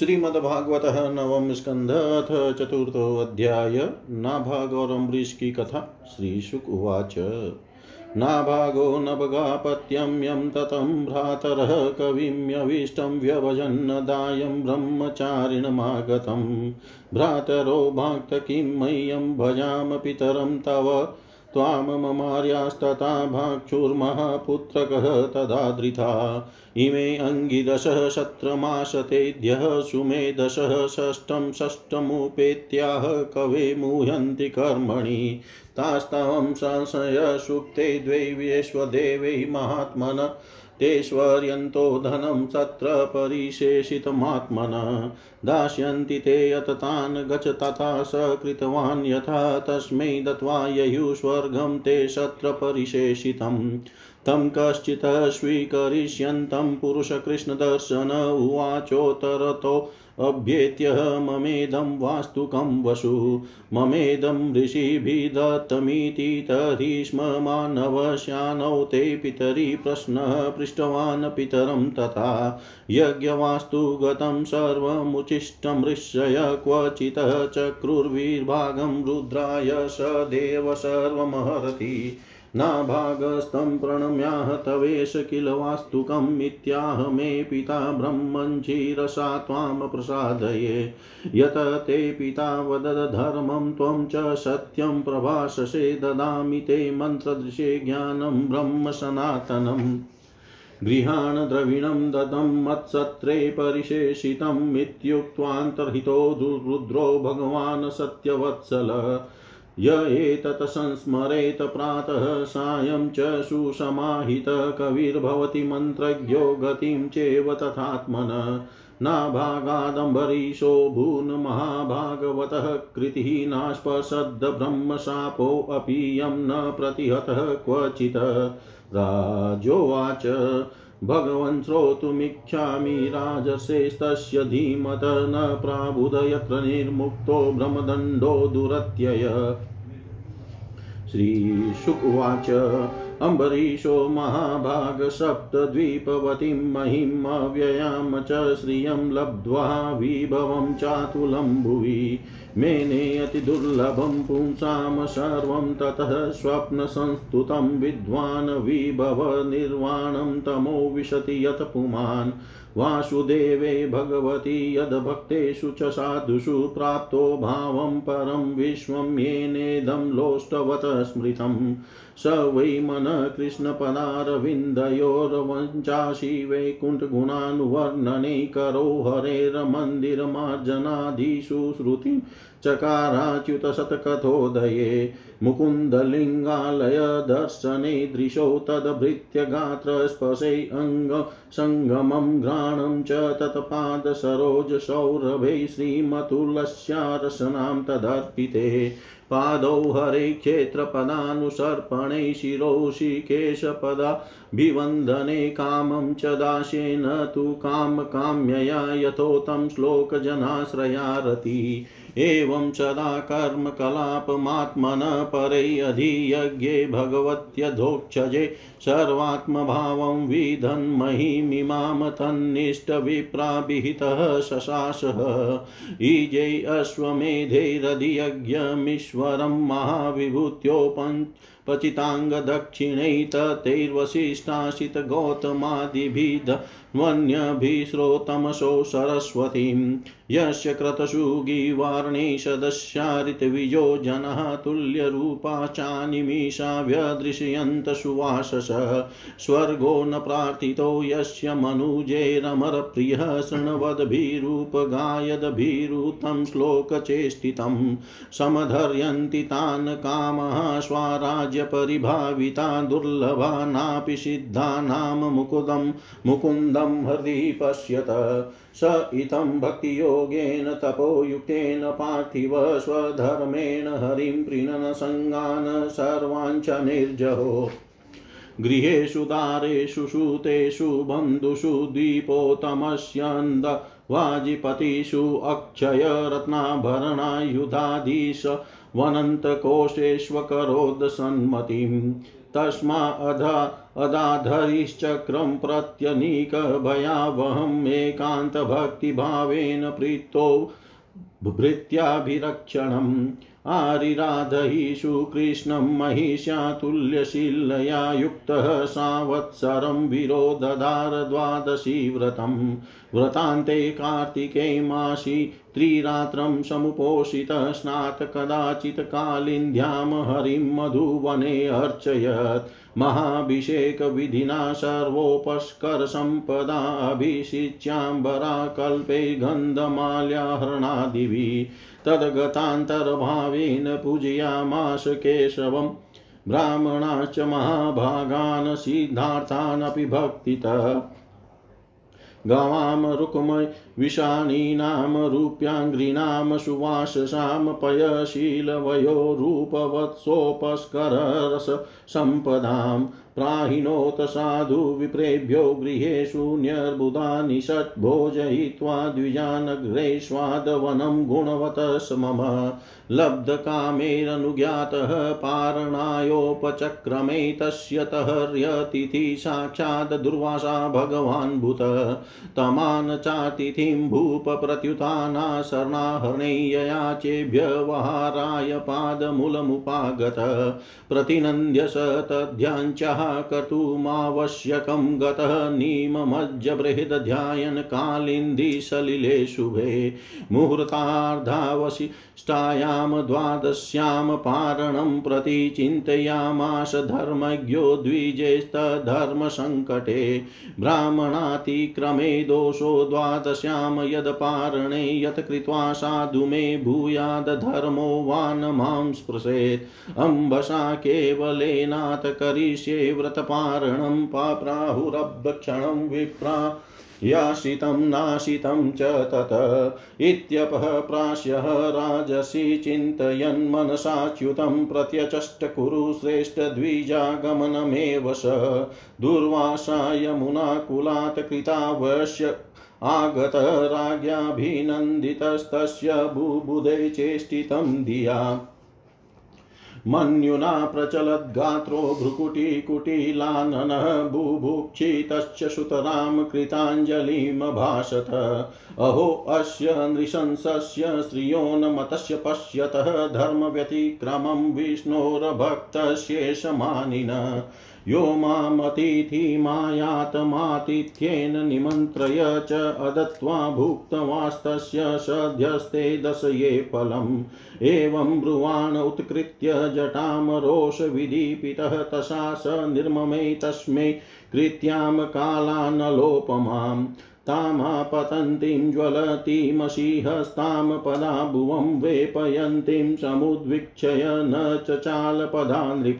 श्रीमद्भागवत नवम स्कंध अथ चतुर्थो अध्याय नाभाग और अम्बरीश की कथा, श्रीशुक उवाच। नाभागो नभगापत्यं यं भ्रातरः कविम्यभीष्टं व्यभजन्नदायं ब्रह्मचारिणमागतं। भ्रातरो भाक्त किं मह्यं भजाम पितरं तव त्वाममार्यास्तथा भाक्षुर्महापुत्रकः तदादृथा इमे अङ्गिदशः शत्रमाशतेद्यः सुमेधसः षष्ठं षष्ठमुपेत्याह कवे मुह्यन्ति कर्मणि। तास्तवं संशयसुक्ते द्वै विश्वदेवै महात्मन तेष्वर्यन्तो धनं सत्र परिशेषितमात्मनः। दास्यन्ति ते यततान् गच तथा स कृतवान् यथा तस्मै दत्त्वा ययुस्वर्गं ते शत्र परिशेषितम् तं कश्चित् स्वीकरिष्यन्तं पुरुषकृष्णदर्शन उवाचोत्तरतो अभ्येत्य ममेदं वास्तुकं वसु। ममेदं ऋषिभिदत्तमिति तर्हि स्म मानवश्यानौ ते पितरि प्रश्नः पृष्टवान् पितरं तथा। यज्ञवास्तु गतं सर्वमुचिष्टं ऋष्य क्वचितः चक्रुर्विर्भागं रुद्राय स देव सर्वमहरति। नाभागस्तं प्रणम्याह तवेश किल इत्याह मे पिता ब्रह्मञ्जीरसा त्वां प्रसादये। यत ते पिता वदधर्मं त्वं च सत्यं प्रभाससे ददामि ते मन्त्रदृशे ज्ञानं ब्रह्म सनातनम्। गृहाण द्रविणं ददं मत्सत्रे परिशेषितम् इत्युक्त्वान्तर्हितो रुद्रो भगवान् सत्यवत्सल। य एतत् संस्मरेत प्रातः सायं च सुसमाहित कविर्भवति मन्त्रज्ञो गतिं चेव तथात्मन। नाभागादम्बरीशो भून् महाभागवतः कृतिः नास्पशद्ब्रह्मशापोऽपि यं न प्रतिहतः क्वचित्। राजोवाच, भगवन् श्रोतुमिच्छामि राजसेस्तस्य धीमत न प्राबुध यत्र निर्मुक्तो ब्रह्मदण्डो दुरत्यय। श्रीशुकुवाच। अम्बरीशो महाभागसप्तद्वीपवतीं महिम् अव्ययां च श्रियं लब्ध्वा विभवं चातुलं भुवि मेने अतिदुर्लभं पुंसां सर्वं ततः स्वप्नसंस्तुतं विद्वान् विभवनिर्वाणं तमो विशति यत् पुमान्। वासुदेवे भगवती यद्भक्तेषु च साधुषु प्राप्तो भावं परं विश्वं येनेदं लोष्टवत स्मृतम् स वै मनः कृष्णपदारविन्दयोर्वञ्चासि वैकुण्ठगुणानुवर्णने करो हरेर्मन्दिरमार्जनादिषु श्रुतिं चकाराच्युतशतकथोदये मुकुन्दलिङ्गालयदर्शने दृशौ तद्भृत्य गात्रस्पशे अङ्गसङ्गमं घ्राणं च तत्पादसरोजसौरभे श्रीमतुलस्यारसनां तदर्पिते पादौ हरे क्षेत्रपदानुसर्पणे शिरोषिकेशपदाभिवन्दने कामं च दाशेन तु कामकाम्यया यथोतं श्लोकजनाश्रयारति। एवं सदा कर्मकलापमात्मनः परे अधियज्ञे भगवत्यधोक्षजे सर्वात्मभावं विधन्महिमिमां तन्निष्टविप्राभिहितः शशासः। ईजै अश्वमेधैरधियज्ञमीश्वरं महाविभूत्योपञ्च पचिताङ्गदक्षिणैततैर्वसिष्ठासितगौतमादिभिधन्वन्यभिश्रोतमसो सरस्वतीं यस्य क्रतसु गीवार्णेशदस्यारितविजो जनः तुल्यरूपा चानिमिषा व्यदृशयन्त सुवासस स्वर्गो न प्रार्थितो यस्य मनुजैरमरप्रियः शृण्वद्भिरूपगायद्भिरुतं श्लोकचेष्टितं। समधर्यन्ति तान् कामः स्वाराज्यपरिभाविता दुर्लभा नापि सिद्धानां मुकुदं मुकुन्दं हृदि पश्यत। स इतं भक्तियोगेन तपोयुक्तेन पार्थिव स्वधर्मेण हरिं प्रीणनसङ्गान् सर्वाञ्च निर्जहो। गृहेषु दारेषु सूतेषु बन्धुषु दीपोतमस्यन्द वाजिपतिषु अक्षयरत्नाभरणायुधाधीश वनन्तकोशेष्वकरोदसन्मतिं तस्मा अधा अदाधरिश्चक्रं प्रत्यनीकभयावहम् एकान्तभक्तिभावेन प्रीतो भृत्याभिरक्षणम्। आरिराधयिषु कृष्णं महिष्यातुल्यशीलया युक्तः संवत्सरं विरोधधार द्वादशी व्रतं व्रतान्ते कार्तिके मासि त्रिरात्रं समुपोषितः स्नात् कदाचित् कालिन्द्यां हरिं मधुवने अर्चयत्। महाभिषेकविधिना सर्वोपस्करसम्पदाभिषिच्याम्बराकल्पे गन्धमाल्याहरणादिभिः। तद्गतान्तर्भावेन पूजयामास केशवम्। ब्राह्मणाश्च महाभागान् सिद्धार्थानपि भक्तितः। गवां रुक्मय विषाणीनां रूप्याङ्घ्रीणां सुवाससां पयशीलवयो रूपवत्सोपस्कररससम्पदां प्राहिणोत साधु विप्रेभ्यो गृहेषु न्यर्बुधानि षट् भोजयित्वा द्विजानग्रे स्वादवनं गुणवतः समम लब्धकामेरनुज्ञातः पारणायोपचक्रमे तस्य तहर्यतिथि साक्षात् दुर्वासा भगवान् भूत। तमान् चातिथिं भूप प्रत्युताना शरणाहरणेययाचेभ्यवहाराय पादमूलमुपागत। प्रतिनन्द्य स तद्ध्याञ्चः कर्तुमावश्यकं गतः नीममज्जबृहद्ध्यायन् कालिन्दीसलिले शुभे मुहूर्तार्धावशिष्टायां द्वादश्यां पारणं प्रति चिन्तयामास धर्मज्ञो द्विजेस्तधर्मसङ्कटे ब्राह्मणातिक्रमे दोषो द्वादश्यां यदपारणे यत् कृत्वा साधु मे भूयादधर्मो वा न माँ स्पृशेत् अम्बसा केवलेनाथ करिष्ये व्रतपारणं पाप्राहुरभक्षणं विप्रा याशितं नाशितं च तत इत्यपः प्राश्यः राजसि चिन्तयन् मनसाच्युतं प्रत्यचष्टकुरु श्रेष्ठद्विजागमनमेव स दुर्वासा यमुनाकुलात् कृतावश्य आगत राज्ञाभिनन्दितस्तस्य बुबुधे चेष्टितं धिया। मन्युना प्रचलद्गात्रो भ्रुकुटिकुटिलाननः बुभुक्षितश्च सुतरां कृताञ्जलिमभाषत। अहो अस्य नृशंसस्य श्रियोन्मतस्य पश्यतः धर्मव्यतिक्रमं विष्णोर्भक्तस्येषमानिन यो मामतिथिमायातमातिथ्येन निमन्त्रय च अदत्त्वा भुक्तवास्तस्य सध्यस्ते दशये फलम्। एवं ब्रुवाण उत्कृत्य जटामरोषविदीपितः तसा स निर्ममे तस्मै कृत्यां कालानलोपमाम्। तामापतन्तीं ज्वलतीमशीहस्तां पदा भुवं वेपयन्तीं समुद्वीक्षय न चचालपदा नृप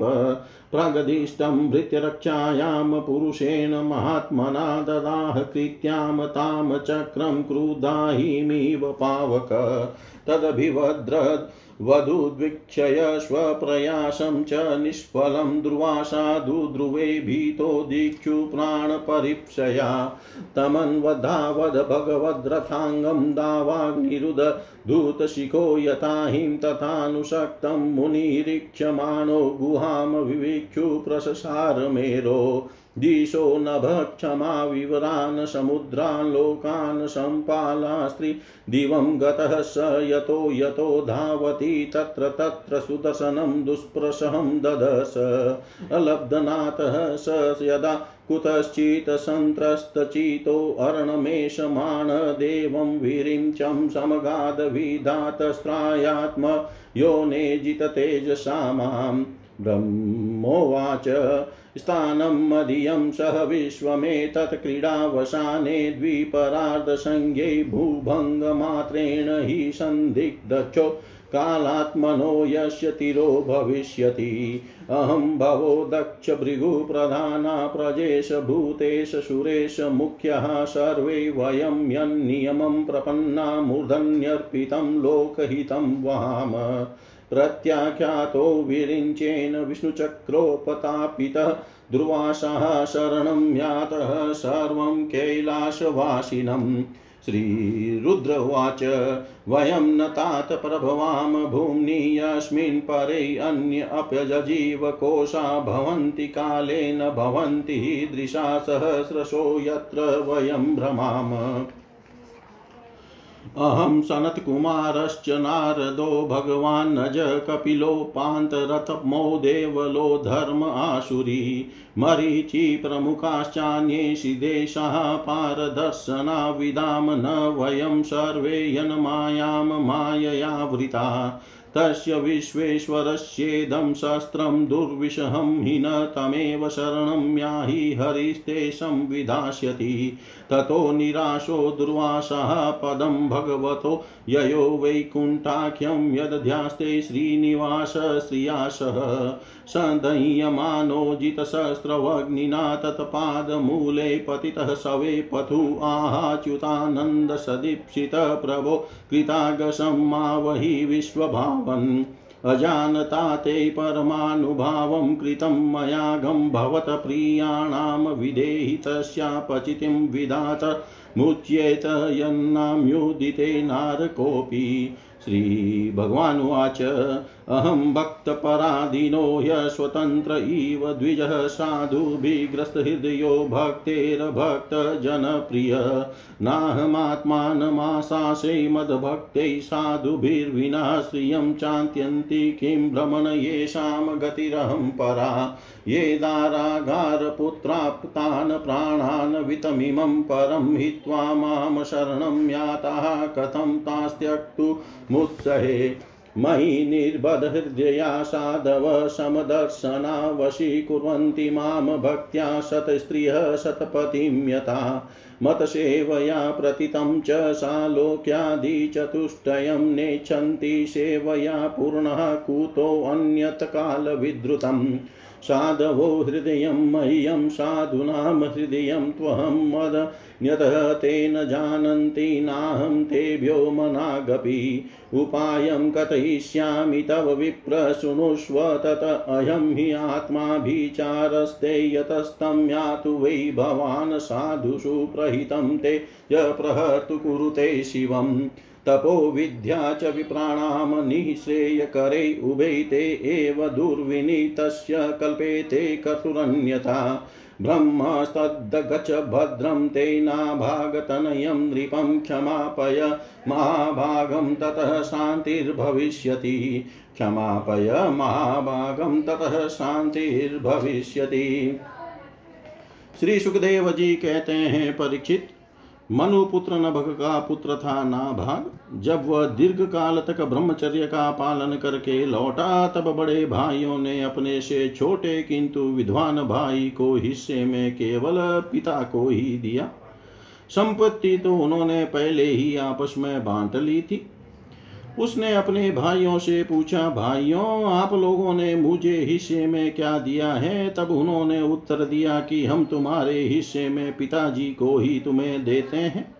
प्रगदिष्टं भृत्यरक्षायां पुरुषेण महात्मना ददाह कृत्यां तां चक्रं क्रुधाहिमिव पावक तदभिवद्रद् वधूद्वीक्षय स्वप्रयासं च निष्फलं दुर्वासाधु ध्रुवे भीतो दीक्षु प्राणपरीप्सया। तमन्वधावद भगवद्रथाङ्गं दावाग्निरुद दूतशिखो यथा हिं तथानुशक्तं मुनिरीक्षमाणो गुहां विवीक्षु प्रससारमेरो। दिशो नभक्षमा विवरान् समुद्रान्, लोकान् सम्पालास्त्रिदिवं गतः स यतो यतो धावति, तत्र तत्र सुदर्शनं, दुष्प्रसहं ददश अलब्धनाथः स यदा कुतश्चित् सन्त्रस्तचितो अर्णमेषमाण, देवं विरिञ्चं समगादविधातस्त्रायात्म, यो नेजिततेजसा माँ ब्रह्मोवाच। स्थानं मदीयं सह विश्वमेतत् क्रीडावसाने द्विपरार्धसंज्ञे भूभङ्गमात्रेण हि सन्दिग्धचो कालात्मनो यस्य तिरो भविष्यति। अहं भवो दक्ष भृगुप्रधाना प्रजेश भूतेश सुरेश मुख्यः सर्वे वयं यन्नियमं प्रपन्ना मूर्धन्यर्पितं लोकहितं वहाम। प्रत्याख्यातो विरिञ्चेन विष्णुचक्रोपतापितः दुर्वासाः शरणं यातः सर्वं कैलासवासिनम् श्रीरुद्र उवाच वयं न तात प्रभवाम भूम्नि यस्मिन् परे अन्य अप्यजीवकोशा भवन्ति कालेन भवन्ति दृशा सहस्रशो यत्र वयं भ्रमाम। अहं सनत्कुमारश्च नारदो भगवान्नज कपिलोपान्तरथमो देवलो धर्म आशुरी। मरीचि प्रमुखाश्चान्ये सिदेशाः पारदर्शना विदाम न वयं सर्वे यन्मायां माययावृता तस्य विश्वेश्वरस्येदं शस्त्रं दुर्विषहं हि न तमेव शरणं याहि हरिस्ते संविधास्यति ततो निराशो दुर्वासः पदं भगवतो। ययो वैकुण्ठाख्यं यदध्यास्ते श्रीनिवास श्रियासः सदह्यमानो जितशस्त्रवग्निना तत्पादमूले पतितः सवे पथु आहाच्युतानन्दसदीप्सितः प्रभो कृतागसं मावहि विश्वभावन्। अजानता ते परमानुभावं कृतं मयागं भवतप्रियाणां विधेहि तस्यापचितिं विधात मुच्येत यन्नाम्युदिते नारकोऽपि श्रीभगवानुवाच। अहं भक्तपराधीनो ह्यस्वतन्त्र इव द्विजः साधुभिग्रस्तहृदयो भक्तेर्भक्तजनप्रिय नाहमात्मानमाशासे मद्भक्तैः साधुभिर्विना श्रियं चान्त्यन्ति किं भ्रमण येषां गतिरहं परा। ये दारागारपुत्राप्तान् प्राणान् वितमिमं परं हित्वा माँ शरणं याताः कथं तास्त्यक्तुमुत्सहे मयि निर्बधहृदया साधव समदर्शना वशीकुर्वन्ति माँ भक्त्या शतस्त्रियः शतपतिं यथा। मतसेवया प्रतितं च सालोक्यादिचतुष्टयं नेच्छन्ति सेवया पूर्णः कुतोऽन्यत् कालविद्रुतम्। साधवो हृदयं मह्यं साधूनां हृदयं त्वहं मदन्यतः ते न जानन्ति नाहं तेभ्यो मनागपि। उपायं कथयिष्यामि तव विप्र, शृणुष्व तत अयं हि आत्माभिचारस्ते यतस्तं यातु वै भवान् साधुषु प्रहितं ते य प्रहर्तु कुरुते शिवम्। तपो विद्या च विप्राणां निःश्रेयकरे उभे ते एव दुर्विनीतस्य कल्पेते कर्तुरन्यथा ब्रह्मस्तद्गच भद्रं ते नाभागतनयं नृपं क्षमापय, महाभागं ततः शान्तिर्भविष्यति। क्षमापय, महाभागं ततः शान्तिर्भविष्यति। श्री सुखदेव जी कहते हैं, परीक्षित मनुपुत्र नभग का पुत्र था ना भाग जब वह दीर्घ काल तक ब्रह्मचर्य का पालन करके लौटा, तब बड़े भाइयों ने अपने से छोटे किंतु विद्वान भाई को हिस्से में केवल पिता को ही दिया। संपत्ति तो उन्होंने पहले ही आपस में बांट ली थी। उसने अपने भाइयों से पूछा, भाइयों, आप लोगों ने मुझे हिस्से में क्या दिया है? तब उन्होंने उत्तर दिया कि, हम तुम्हारे हिस्से में पिताजी को ही तुम्हें देते हैं।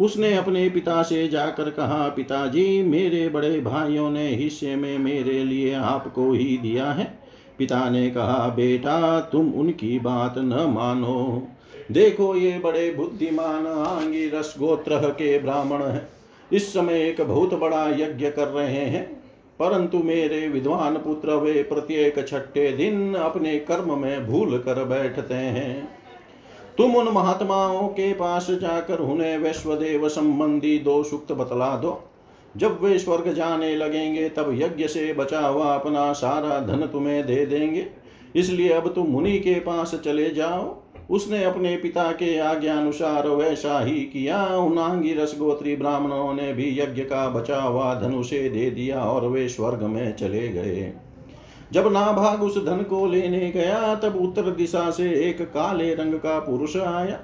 उसने अपने पिता से जाकर कहा, पिताजी, मेरे बड़े भाइयों ने हिस्से में मेरे लिए आपको ही दिया है। पिता ने कहा, बेटा, तुम उनकी बात न मानो। देखो, ये बड़े बुद्धिमान आंगी रस गोत्र के ब्राह्मण हैं। इस समय एक बहुत बड़ा यज्ञ कर रहे हैं, परंतु मेरे विद्वान पुत्र वे प्रत्येक छठे दिन अपने कर्म में भूल कर बैठते हैं। तुम उन महात्माओं के पास जाकर उन्हें वैश्वदेव संबंधी दो सुक्त बतला दो। जब वे स्वर्ग जाने लगेंगे, तब यज्ञ से बचा हुआ अपना सारा धन तुम्हें दे देंगे। इसलिए अब तुम मुनि के पास चले जाओ। उसने अपने पिता के आज्ञा अनुसार वैसा ही किया उनांगी रसगोत्री ब्राह्मणों ने भी यज्ञ का बचा हुआ धनुषे दे दिया और वे स्वर्ग में चले गए। जब नाभाग उस धन को लेने गया, तब उत्तर दिशा से एक काले रंग का पुरुष आया।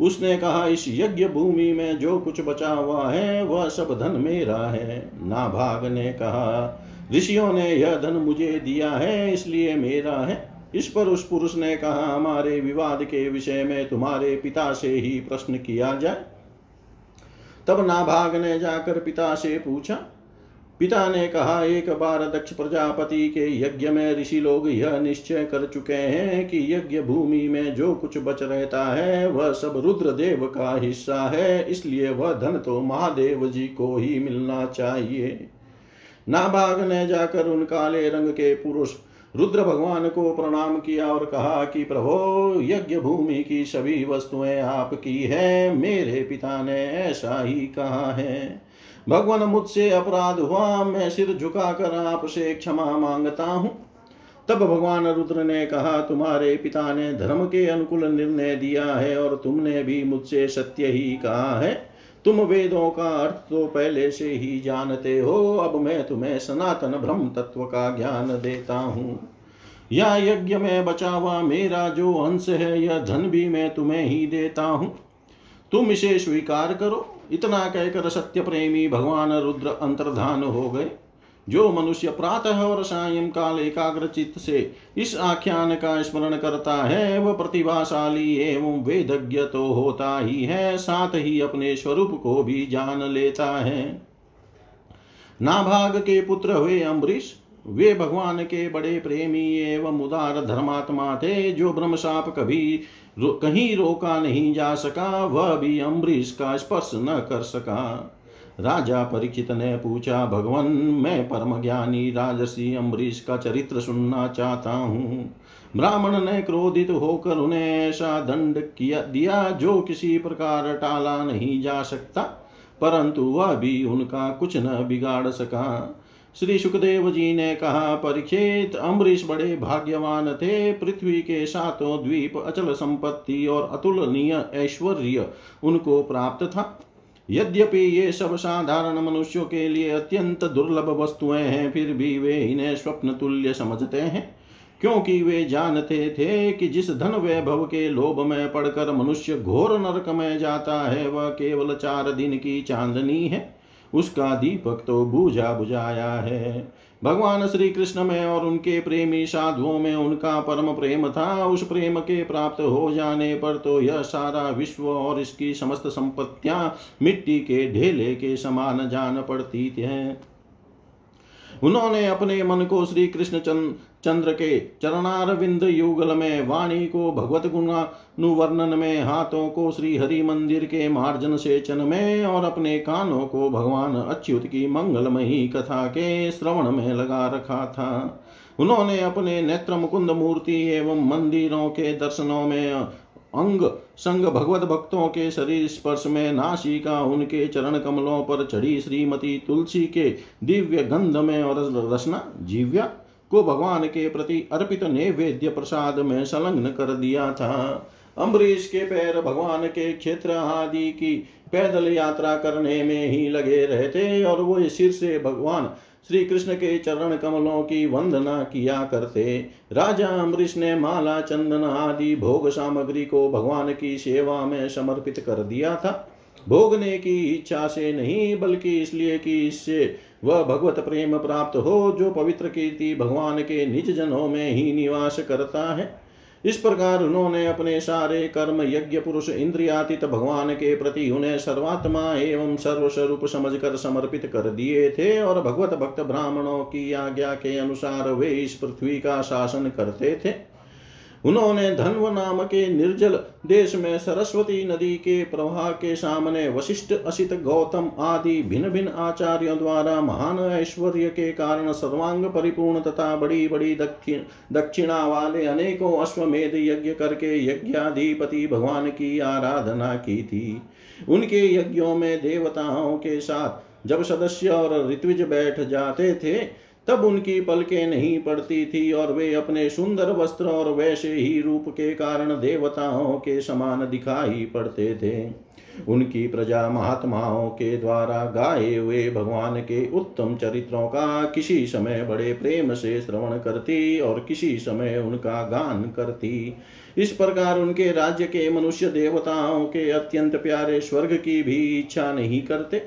उसने कहा, इस यज्ञ भूमि में जो कुछ बचा हुआ है, वह सब धन मेरा है। नाभाग ने कहा, ऋषियों ने यह धन मुझे दिया है, इसलिए मेरा है। इस पर उस पुरुष ने कहा, हमारे विवाद के विषय में तुम्हारे पिता से ही प्रश्न किया जाए। तब नाभाग ने जाकर पिता से पूछा। पिता ने कहा, एक बार दक्ष प्रजापति के यज्ञ में ऋषि लोग यह निश्चय कर चुके हैं कि यज्ञ भूमि में जो कुछ बच रहता है, वह सब रुद्र देव का हिस्सा है, इसलिए वह धन तो महादेव जी को ही मिलना चाहिए। नाभाग ने जाकर उन काले रंग के पुरुष रुद्र भगवान को प्रणाम किया और कहा कि प्रभो, यज्ञ भूमि की सभी वस्तुएँ आपकी है, मेरे पिता ने ऐसा ही कहा है। भगवान मुझसे अपराध हुआ, मैं सिर झुकाकर आपसे क्षमा माँगता हूँ। तब भगवान रुद्र ने कहा, तुम्हारे पिता ने धर्म के अनुकूल निर्णय दिया है और तुमने भी मुझसे सत्य ही कहा है। तुम वेदों का अर्थ तो पहले से ही जानते हो, अब मैं तुम्हें सनातन ब्रह्म तत्व का ज्ञान देता हूँ। या यज्ञ में बचा हुआ मेरा जो अंश है यह धन भी मैं तुम्हें ही देता हूँ। तुम इसे स्वीकार करो। इतना कहकर सत्य प्रेमी भगवान रुद्र अंतर्धान हो गए। जो मनुष्य प्रातः और सायंकाल एकाग्र चित्त से इस आख्यान का स्मरण करता है वह प्रतिभाशाली एवं वेदज्ञ तो होता ही है साथ ही अपने स्वरूप को भी जान लेता है। नाभाग के पुत्र हुए अम्बरीश वे भगवान के बड़े प्रेमी एवं उदार धर्मात्मा थे जो ब्रह्मशाप कभी रो, कहीं रोका नहीं जा सका वह भी अम्बरीश का स्पर्श न कर सका। राजा परीक्षित ने पूछा, भगवान, मैं परम ज्ञानी राजसी अम्बरीश का चरित्र सुनना चाहता हूँ ब्राह्मण ने क्रोधित होकर उन्हें ऐसा दंड किया, दिया जो किसी प्रकार टाला नहीं जा सकता, परंतु वह भी उनका कुछ न बिगाड़ सका। श्री सुखदेव जी ने कहा परीक्षित अम्बरीश बड़े भाग्यवान थे। पृथ्वी के सातों द्वीप अचल संपत्ति और अतुलनीय ऐश्वर्य उनको प्राप्त था। यद्यपि ये सब साधारण मनुष्यों के लिए अत्यंत दुर्लभ वस्तुएँ हैं, फिर भी वे इन्हें स्वप्न तुल्य समझते हैं। क्योंकि वे जानते थे कि जिस धन वैभव के लोभ में पड़कर मनुष्य घोर नरक में जाता है, वह केवल चार दिन की चांदनी है। उसका दीपक तो बुझा बुझाया है। भगवान श्री कृष्ण में और उनके प्रेमी साधुओं में उनका परम प्रेम था। उस प्रेम के प्राप्त हो जाने पर तो यह सारा विश्व और इसकी समस्त संपत्तियाँ मिट्टी के ढेले के समान जान पड़ती हैं उन्होंने अपने मन को श्री कृष्ण चंद्र के चरणारविंद युगल में, वाणी को भगवत गुणानुवर्णन में, हाथों को श्री हरि मंदिर के मार्जन सेचन में, और अपने कानों को भगवान अच्युत की मंगलमयी कथा के श्रवण में लगा रखा था। उन्होंने अपने नेत्र मुकुंद मूर्ति एवं मंदिरों के दर्शनों में अंग संग भगवत भक्तों के शरीर स्पर्श में नासिका उनके चरण कमलों पर चढ़ी श्रीमती तुलसी के दिव्य गंध में और रसना जीव्या को भगवान के प्रति अर्पित नैवेद्य प्रसाद में संलग्न कर दिया था। अम्बरीश के पैर भगवान के क्षेत्र आदि की पैदल यात्रा करने में ही लगे रहते और वो सिर से भगवान श्री कृष्ण के चरण कमलों की वंदना किया करते। राजा अम्बरीश ने माला, चंदन आदि भोग सामग्री को भगवान की सेवा में समर्पित कर दिया था। भोगने की इच्छा से नहीं, बल्कि इसलिए कि इससे वह भगवत प्रेम प्राप्त हो, जो पवित्र कीर्ति भगवान के निज जनों में ही निवास करता है। इस प्रकार उन्होंने अपने सारे कर्म यज्ञ पुरुष इंद्रियातीत भगवान के प्रति उन्हें सर्वात्मा एवं सर्वस्वरूप समझकर समर्पित कर दिए थे और भगवत भक्त ब्राह्मणों की आज्ञा के अनुसार वे इस पृथ्वी का शासन करते थे। उन्होंने धन्व नाम के निर्जल देश में सरस्वती नदी के प्रवाह के सामने वशिष्ठ असित गौतम आदि भिन्न भिन्न आचार्यों द्वारा महान ऐश्वर्य के कारण सर्वांग परिपूर्ण तथा बड़ी बड़ी दक्षिण, दक्षिणा वाले अनेकों अश्वमेध यज्ञ करके यज्ञाधिपति भगवान की आराधना की थी। उनके यज्ञों में देवताओं के साथ जब सदस्य और ऋत्विज बैठ जाते थे तब उनकी पलकें नहीं पड़ती थी और वे अपने सुंदर वस्त्र और वैसे ही रूप के कारण देवताओं के समान दिखाई पड़ते थे। उनकी प्रजा महात्माओं के द्वारा गाए हुए भगवान के उत्तम चरित्रों का किसी समय बड़े प्रेम से श्रवण करती और किसी समय उनका गान करती। इस प्रकार उनके राज्य के मनुष्य देवताओं के अत्यंत प्यारे स्वर्ग की भी इच्छा नहीं करते।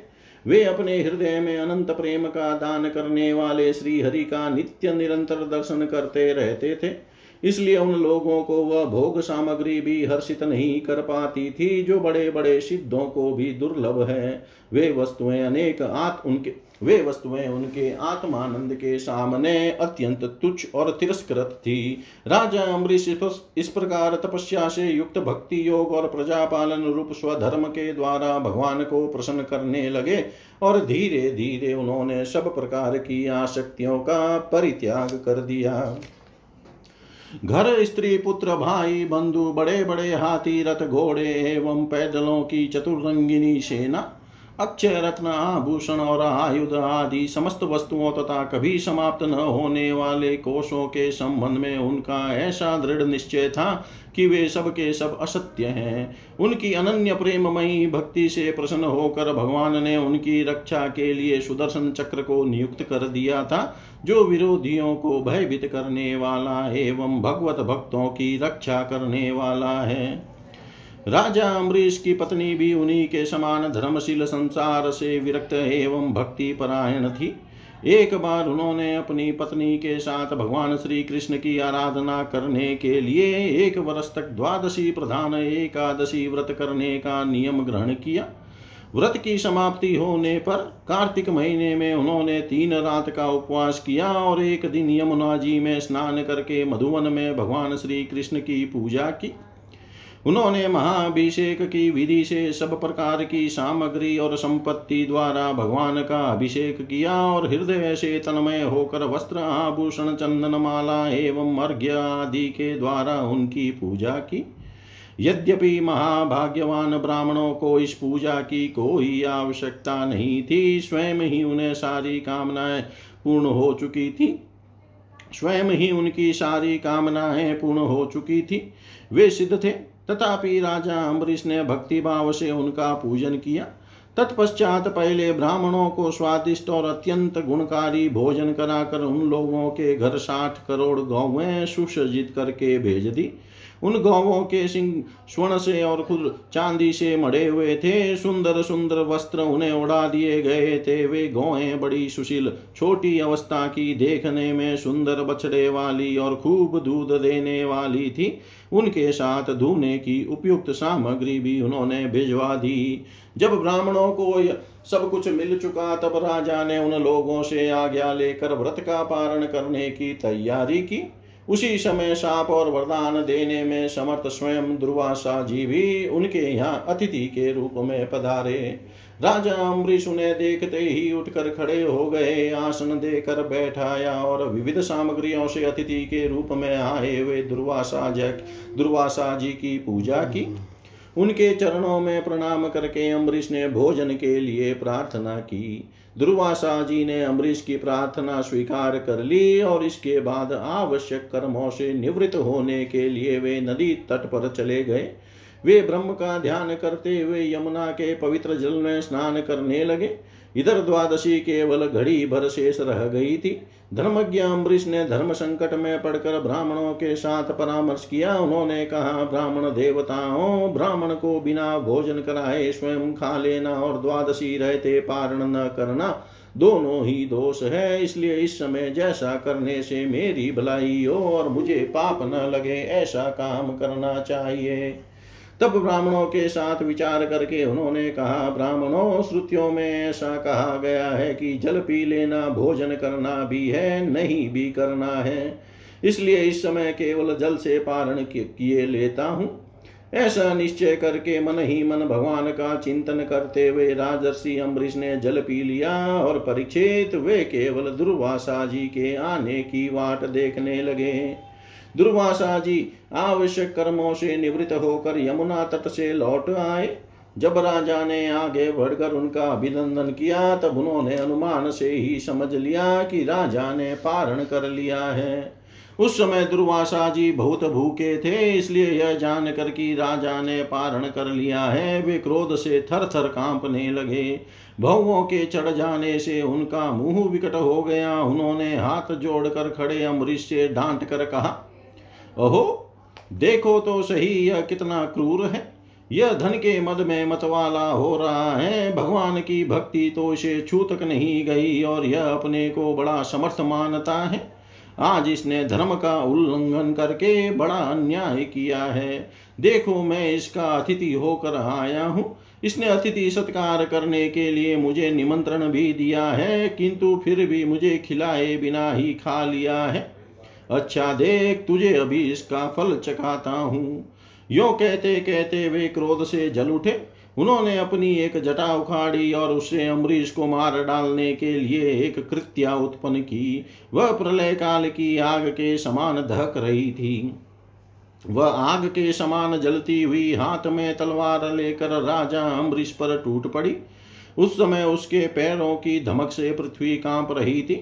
वे अपने हृदय में अनंत प्रेम का दान करने वाले श्री हरि का नित्य निरंतर दर्शन करते रहते थे। इसलिए उन लोगों को वह भोग सामग्री भी हर्षित नहीं कर पाती थी, जो बड़े बड़े सिद्धों को भी दुर्लभ है। वे वस्तुएँ अनेक आत्म उनके, वे वस्तुएँ उनके आत्मानंद के सामने अत्यंत तुच्छ और तिरस्कृत थी। राजा अम्बरीश इस प्रकार तपस्या से युक्त भक्ति योग और प्रजापालन रूप स्वधर्म के द्वारा भगवान को प्रसन्न करने लगे और धीरे धीरे उन्होंने सब प्रकार की आसक्तियों का परित्याग कर दिया। घर स्त्री पुत्र भाई बंधु बड़े बड़े हाथी रथ घोड़े एवं पैदलों की चतुरंगिनी सेना अक्षय रत्न आभूषण और आयुध आदि समस्त वस्तुओं तथा कभी समाप्त न होने वाले कोषों के संबंध में उनका ऐसा दृढ़ निश्चय था कि वे सब के सब असत्य हैं। उनकी अनन्य प्रेममयी भक्ति से प्रसन्न होकर भगवान ने उनकी रक्षा के लिए सुदर्शन चक्र को नियुक्त कर दिया था, जो विरोधियों को भयभीत करने वाला एवं भगवत भक्तों की रक्षा करने वाला है। राजा अम्बरीश की पत्नी भी उन्हीं के समान धर्मशील संसार से विरक्त एवं भक्ति परायण थी। एक बार उन्होंने अपनी पत्नी के साथ भगवान श्री कृष्ण की आराधना करने के लिए एक वर्ष तक द्वादशी प्रधान एकादशी व्रत करने का नियम ग्रहण किया। व्रत की समाप्ति होने पर कार्तिक महीने में उन्होंने तीन रात का उपवास किया और एक दिन यमुना जी में स्नान करके मधुवन में भगवान श्री कृष्ण की पूजा की। उन्होंने महाभिषेक की विधि से सब प्रकार की सामग्री और संपत्ति द्वारा भगवान का अभिषेक किया और हृदय से तन्मय होकर वस्त्र आभूषण, चंदन माला एवं अर्घ्य आदि के द्वारा उनकी पूजा की। यद्यपि महाभाग्यवान ब्राह्मणों को इस पूजा की कोई आवश्यकता नहीं थी, स्वयं ही उन्हें सारी कामनाएँ पूर्ण हो चुकी थी। स्वयं ही उनकी सारी कामनाएँ पूर्ण हो चुकी थी। वे सिद्ध थे। तथापि राजा अम्बरीश ने भक्तिभाव से उनका पूजन किया। तत्पश्चात पहले ब्राह्मणों को स्वादिष्ट और अत्यंत गुणकारी भोजन कराकर उन लोगों के घर साठ करोड़ गौवें सुसज्जित करके भेज दी। उन गौवों के सिंह स्वर्ण से और खुद चांदी से मड़े हुए थे। सुंदर सुंदर वस्त्र उन्हें उड़ा दिए गए थे। वे गौएँ बड़ी सुशील, छोटी अवस्था की देखने में सुंदर बछड़े वाली और खूब दूध देने वाली थी। उनके साथ धोने की उपयुक्त सामग्री भी उन्होंने भिजवा दी। जब ब्राह्मणों को सब कुछ मिल चुका, तब राजा ने उन लोगों से आज्ञा लेकर व्रत का पारण करने की तैयारी की। उसी समय साप और वरदान देने में समर्थ स्वयं दुर्वासा जी भी उनके यहाँ अतिथि के रूप में पधारे। राजा अम्बरीश उन्हें देखते ही उठकर खड़े हो गए, आसन देकर बैठाया और विविध सामग्रियों से अतिथि के रूप में आए हुए दुर्वासा दुर्वासा जी की पूजा की। उनके चरणों में प्रणाम करके अम्बरीश ने भोजन के लिए प्रार्थना की। दुर्वासा जी ने अम्बरीश की प्रार्थना स्वीकार कर ली और इसके बाद आवश्यक कर्मों से निवृत्त होने के लिए वे नदी तट पर चले गए। वे ब्रह्म का ध्यान करते हुए यमुना के पवित्र जल में स्नान करने लगे। इधर द्वादशी केवल घड़ी भर शेष रह गई थी। धर्मज्ञ अम्बरीश ने धर्म संकट में पड़कर ब्राह्मणों के साथ परामर्श किया। उन्होंने कहा, ब्राह्मण देवताओं ब्राह्मण को बिना भोजन कराए स्वयं खा लेना और द्वादशी रहते पारण न करना दोनों ही दोष है। इसलिए इस समय जैसा करने से मेरी भलाई हो और मुझे पाप न लगे, ऐसा काम करना चाहिए। तब ब्राह्मणों के साथ विचार करके उन्होंने कहा, ब्राह्मणों, श्रुतियों में ऐसा कहा गया है कि जल पी लेना, भोजन करना भी है, नहीं भी करना है। इसलिए इस समय केवल जल से पारण किए लेता हूँ। ऐसा निश्चय करके मन ही मन भगवान का चिंतन करते हुए राजर्षि अम्बरीश ने जल पी लिया और परीक्षित वे केवल दुर्वासा जी के आने की वाट देखने लगे। दुर्वासा जी, आवश्यक कर्मों से निवृत्त होकर यमुना तट से लौट आए। जब राजा ने आगे बढ़कर उनका अभिनंदन किया, तब उन्होंने अनुमान से ही समझ लिया कि राजा ने पारण कर लिया है। उस समय दुर्वासा जी बहुत भूखे थे, इसलिए यह जानकर कि राजा ने पारण कर लिया है, वे क्रोध से थर थर कांपने लगे। भवों के चढ़ जाने से उनका मुँह विकट हो गया। उन्होंने हाथ जोड़कर खड़े अमरीश से डांट कर कहा ओहो, देखो तो सही, यह कितना क्रूर है। यह धन के मद में मतवाला हो रहा है। भगवान की भक्ति तो इसे छू तक नहीं गई और यह अपने को बड़ा समर्थ मानता है। आज इसने धर्म का उल्लंघन करके बड़ा अन्याय किया है। देखो, मैं इसका अतिथि होकर आया हूँ। इसने अतिथि सत्कार करने के लिए मुझे निमंत्रण भी दिया है, किंतु फिर भी मुझे खिलाए बिना ही खा लिया है। अच्छा देख तुझे अभी इसका फल चखाता हूँ। यो कहते कहते वे क्रोध से जल उठे। उन्होंने अपनी एक जटा उखाड़ी और उससे अम्बरीश को मार डालने के लिए एक कृत्या उत्पन्न की। वह प्रलय काल की आग के समान धक रही थी। वह आग के समान जलती हुई हाथ में तलवार लेकर राजा अम्बरीश पर टूट पड़ी। उस समय उसके पैरों की धमक से पृथ्वी काँप रही थी।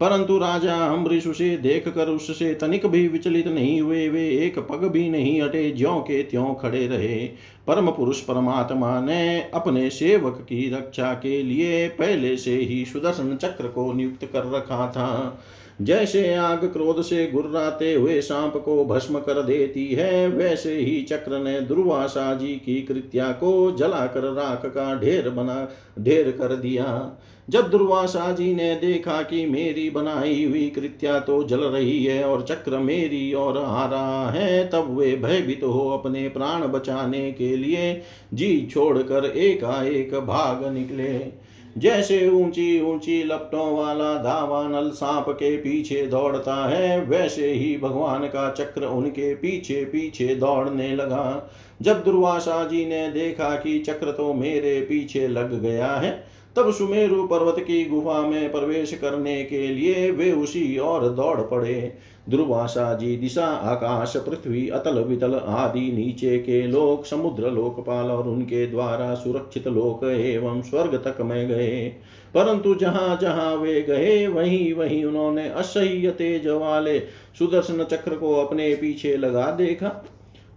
परंतु राजा अम्बरीश उसे देख कर उससे तनिक भी विचलित नहीं हुए। वे एक पग भी नहीं हटे, ज्यो के त्यों खड़े रहे। परम पुरुष परमात्मा ने अपने सेवक की रक्षा के लिए पहले से ही सुदर्शन चक्र को नियुक्त कर रखा था। जैसे आग क्रोध से गुर्राते हुए सांप को भस्म कर देती है। वैसे ही चक्र ने दुर्वासा जी की कृत्या को जलाकर राख का ढेर बना, ढेर कर दिया। जब दुर्वासा जी ने देखा कि मेरी बनाई हुई कृत्या तो जल रही है और चक्र मेरी और आ रहा है, तब वे भयभीत तो हो अपने प्राण बचाने के लिए जी छोड़कर एकाएक भाग निकले। जैसे ऊँची ऊँची लपटों वाला धावा नल सांप के पीछे दौड़ता है, वैसे ही भगवान का चक्र उनके पीछे पीछे दौड़ने लगा। जब दुर्वासा जी ने देखा कि चक्र तो मेरे पीछे लग गया है तब सुमेरु पर्वत की गुफा में प्रवेश करने के लिए वे उसी और दौड़ पड़े। दुर्वासा जी दिशा, आकाश, पृथ्वी, अतल, वितल आदि, नीचे के लोक, समुद्र लोकपाल और उनके द्वारा सुरक्षित लोक एवं स्वर्ग तक में गए। परंतु जहाँ जहाँ वे गए, वहीं वहीं उन्होंने असह्य तेज वाले सुदर्शन चक्र को अपने पीछे लगा देखा।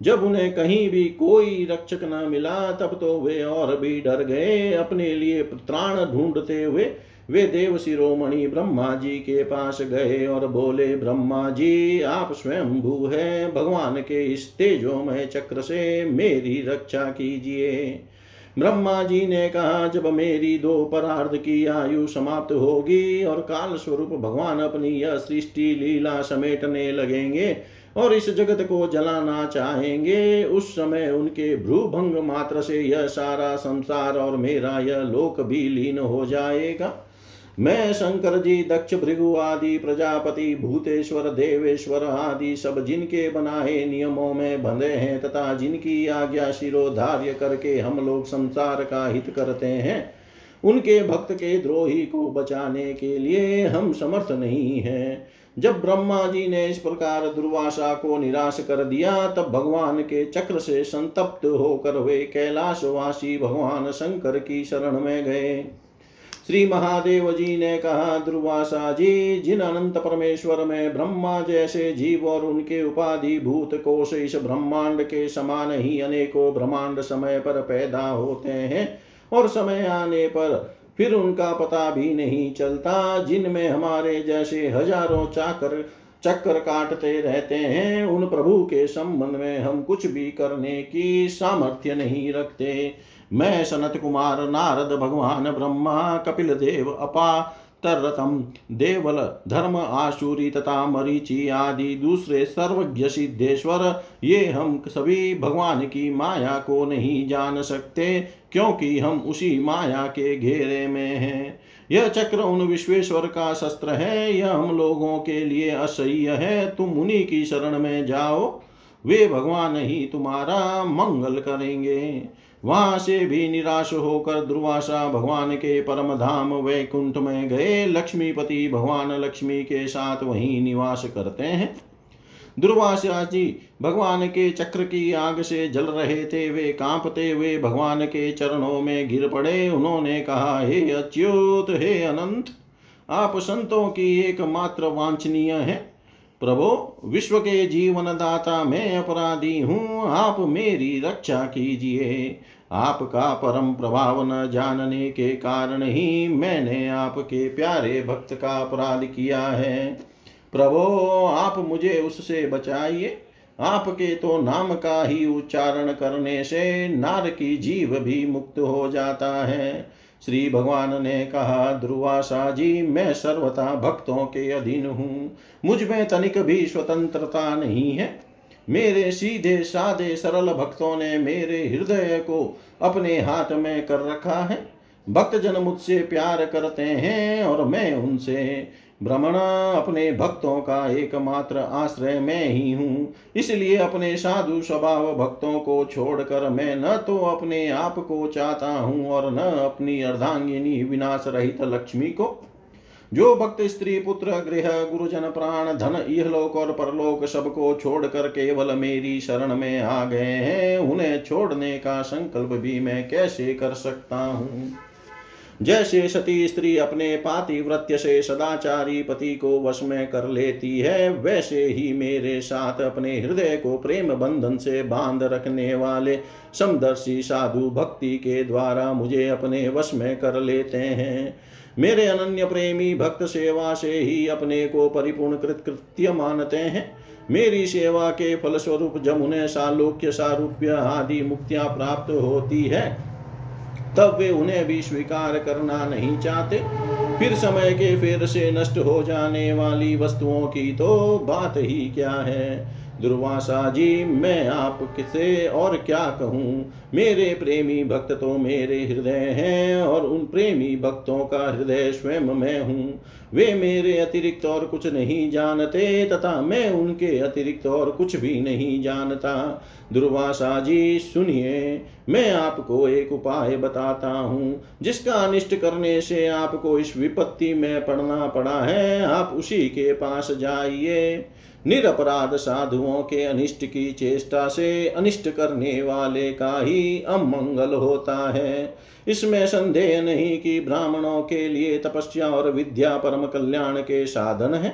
जब उन्हें कहीं भी कोई रक्षक न मिला, तब तो वे और भी डर गए। अपने लिए त्राण ढूंढते हुए वे देव शिरोमणि ब्रह्मा जी के पास गए और बोले, ब्रह्मा जी, आप स्वयं भू है। भगवान के इस तेजोमय चक्र से मेरी रक्षा कीजिए। ब्रह्मा जी ने कहा, जब मेरी दो परार्ध की आयु समाप्त होगी और काल स्वरूप भगवान अपनी यह सृष्टि लीला समेटने लगेंगे और इस जगत को जलाना चाहेंगे। उस समय उनके भ्रूभंग मात्र से यह सारा संसार और मेरा यह लोक भी लीन हो जाएगा। मैं शंकर जी, दक्ष भृगु आदि, प्रजापति, भूतेश्वर, देवेश्वर आदि सब जिनके बनाए नियमों में बंधे हैं तथा जिनकी आज्ञा शिरोधार्य करके हम लोग संसार का हित करते हैं, उनके भक्त के द्रोही को बचाने के लिए हम समर्थ नहीं है। जब ब्रह्मा जी ने इस प्रकार दुर्वासा को निराश कर दिया, तब भगवान के चक्र से संतप्त होकर वे कैलाशवासी भगवान शंकर की शरण में गए। श्री महादेव जी ने कहा, दुर्वासा जी, जिन अनंत परमेश्वर में ब्रह्मा जैसे जीव और उनके उपाधि भूत कोश इस ब्रह्मांड के समान ही अनेकों ब्रह्मांड समय पर पैदा होते हैं और समय आने पर फिर उनका पता भी नहीं चलता, जिनमें हमारे जैसे हज़ारों चाकर, चक्कर काटते रहते हैं, उन प्रभु के संबंध में हम कुछ भी करने की सामर्थ्य नहीं रखते। मैं सनत कुमार, नारद, भगवान, ब्रह्मा, कपिल देव, अपा तरतम देवल, धर्म, आशुरी तथा मरीचि आदि दूसरे सर्वज्ञ सिद्धेश्वर, ये हम सभी भगवान की माया को नहीं जान सकते, क्योंकि हम उसी माया के घेरे में हैं। यह चक्र उन विश्वेश्वर का शस्त्र है, यह हम लोगों के लिए असह्य है, तुम उन्हीं की शरण में जाओ, वे भगवान ही तुम्हारा मंगल करेंगे। वहाँ से भी निराश होकर दुर्वासा भगवान के परम धाम वैकुंठ में गए। लक्ष्मीपति भगवान लक्ष्मी के साथ वहीं निवास करते हैं। दुर्वासा जी भगवान के चक्र की आग से जल रहे थे। वे कांपते हुए भगवान के चरणों में गिर पड़े। उन्होंने कहा, हे अच्युत, हे अनंत, आप संतों की एकमात्र वांछनीय है। प्रभो विश्व के जीवन दाता मैं अपराधी हूँ, आप मेरी रक्षा कीजिए। आपका परम प्रभाव न जानने के कारण ही मैंने आपके प्यारे भक्त का अपराध किया है। प्रभो, आप मुझे उससे बचाइए। आपके तो नाम का ही उच्चारण करने से नार की जीव भी मुक्त हो जाता है। श्री भगवान ने कहा ध्रुवाशा जी मैं सर्वथा भक्तों के अधीन हूँ। मुझमें तनिक भी स्वतंत्रता नहीं है। मेरे सीधे, साधे, सरल भक्तों ने मेरे हृदय को अपने हाथ में कर रखा है। भक्त जन मुझसे प्यार करते हैं और मैं उनसे भ्रमण अपने भक्तों का एकमात्र आश्रय मैं ही हूँ। इसलिए अपने साधु स्वभाव भक्तों को छोड़कर मैं न तो अपने आप को चाहता हूँ और न अपनी अर्धांगिनी विनाश रहित लक्ष्मी को। जो भक्त, स्त्री, पुत्र, गृह, गुरुजन, प्राण, धन, इहलोक और परलोक सबको छोड़कर केवल मेरी शरण में आ गए हैं, उन्हें छोड़ने का संकल्प भी मैं कैसे कर सकता हूँ? जैसे सती स्त्री अपने पातिव्रत्य से सदाचारी पति को वश में कर लेती है, वैसे ही मेरे साथ अपने हृदय को प्रेम बंधन से बाँध रखने वाले समदर्शी साधु भक्ति के द्वारा मुझे अपने वश में कर लेते हैं। मेरे अनन्य प्रेमी भक्त सेवा से ही अपने को परिपूर्ण कृत कृत्य मानते हैं। मेरी सेवा के फलस्वरूप उन्हें सालोक्य सारूप्य आदि मुक्तियाँ प्राप्त होती है। तब वे उन्हें भी स्वीकार करना नहीं चाहते। फिर समय के फेर से नष्ट हो जाने वाली वस्तुओं की तो बात ही क्या है? दुर्वासा जी, मैं आप किसे और क्या कहूँ? मेरे प्रेमी भक्त तो मेरे हृदय हैं और उन प्रेमी भक्तों का हृदय स्वयं मैं हूँ। वे मेरे अतिरिक्त और कुछ नहीं जानते तथा मैं उनके अतिरिक्त और कुछ भी नहीं जानता। दुर्वासा जी, सुनिए, मैं आपको एक उपाय बताता हूँ। जिसका अनिष्ट करने से आपको इस विपत्ति में पड़ना पड़ा है, आप उसी के पास जाइए। निरपराध साधुओं के अनिष्ट की चेष्टा से अनिष्ट करने वाले का ही अमंगल होता है। इसमें संदेह नहीं कि ब्राह्मणों के लिए तपस्या और विद्या परम कल्याण के साधन है,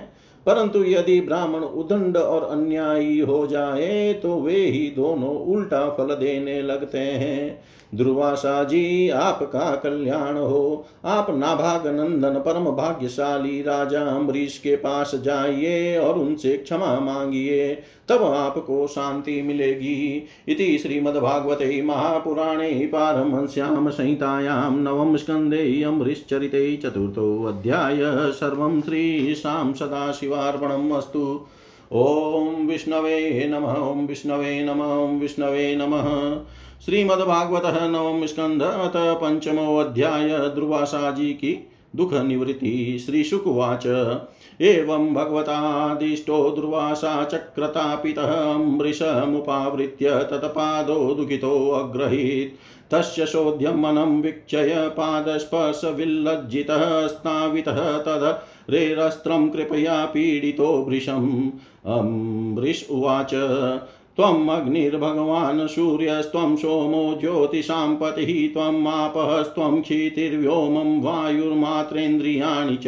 परंतु यदि ब्राह्मण उदंड और अन्यायी हो जाए तो वे ही दोनों उल्टा फल देने लगते हैं। दुर्वासा जी आपका कल्याण हो। आप नाभाग नंदन, परम भाग्यशाली राजा अम्बरीश के पास जाइए और उनसे क्षमा मांगिए, तब आपको शांति मिलेगी। इति श्रीमद्भागवते महापुराणे पारमहंस्यां संहितायां नवम स्कन्धे अम्बरीश्चरिते चतुर्थोऽध्याय सर्वं श्रीशां सदाशिवार्पणम् अस्तु। ॐ विष्णवे नमः, ॐ विष्णवे नमः, ॐ विष्णवे नमः। श्रीमद्भागवत नवम स्कंध अतः पंचमो अध्याय ध्रुवासा जी की दुख निवृत्ति। श्री शुकुवाच एवं भगवतादिष्टो दुर्वासा चक्रतापितः अम्बृशमुपावृत्य तत्पादो दुःखितोऽग्रहीत् तस्य शोध्यं मनं वीक्षय पादस्पर्शविल्लज्जितः स्नावितः तद रेरस्त्रं कृपया पीडितो वृषम् अम्बृश उवाच। त्वम् अग्निर्भगवान् सूर्यस्त्वं सोमो ज्योतिषां पतिः त्वम् आपस्त्वं क्षितिर्व्योमं वायुर्मात्रेन्द्रियाणि च।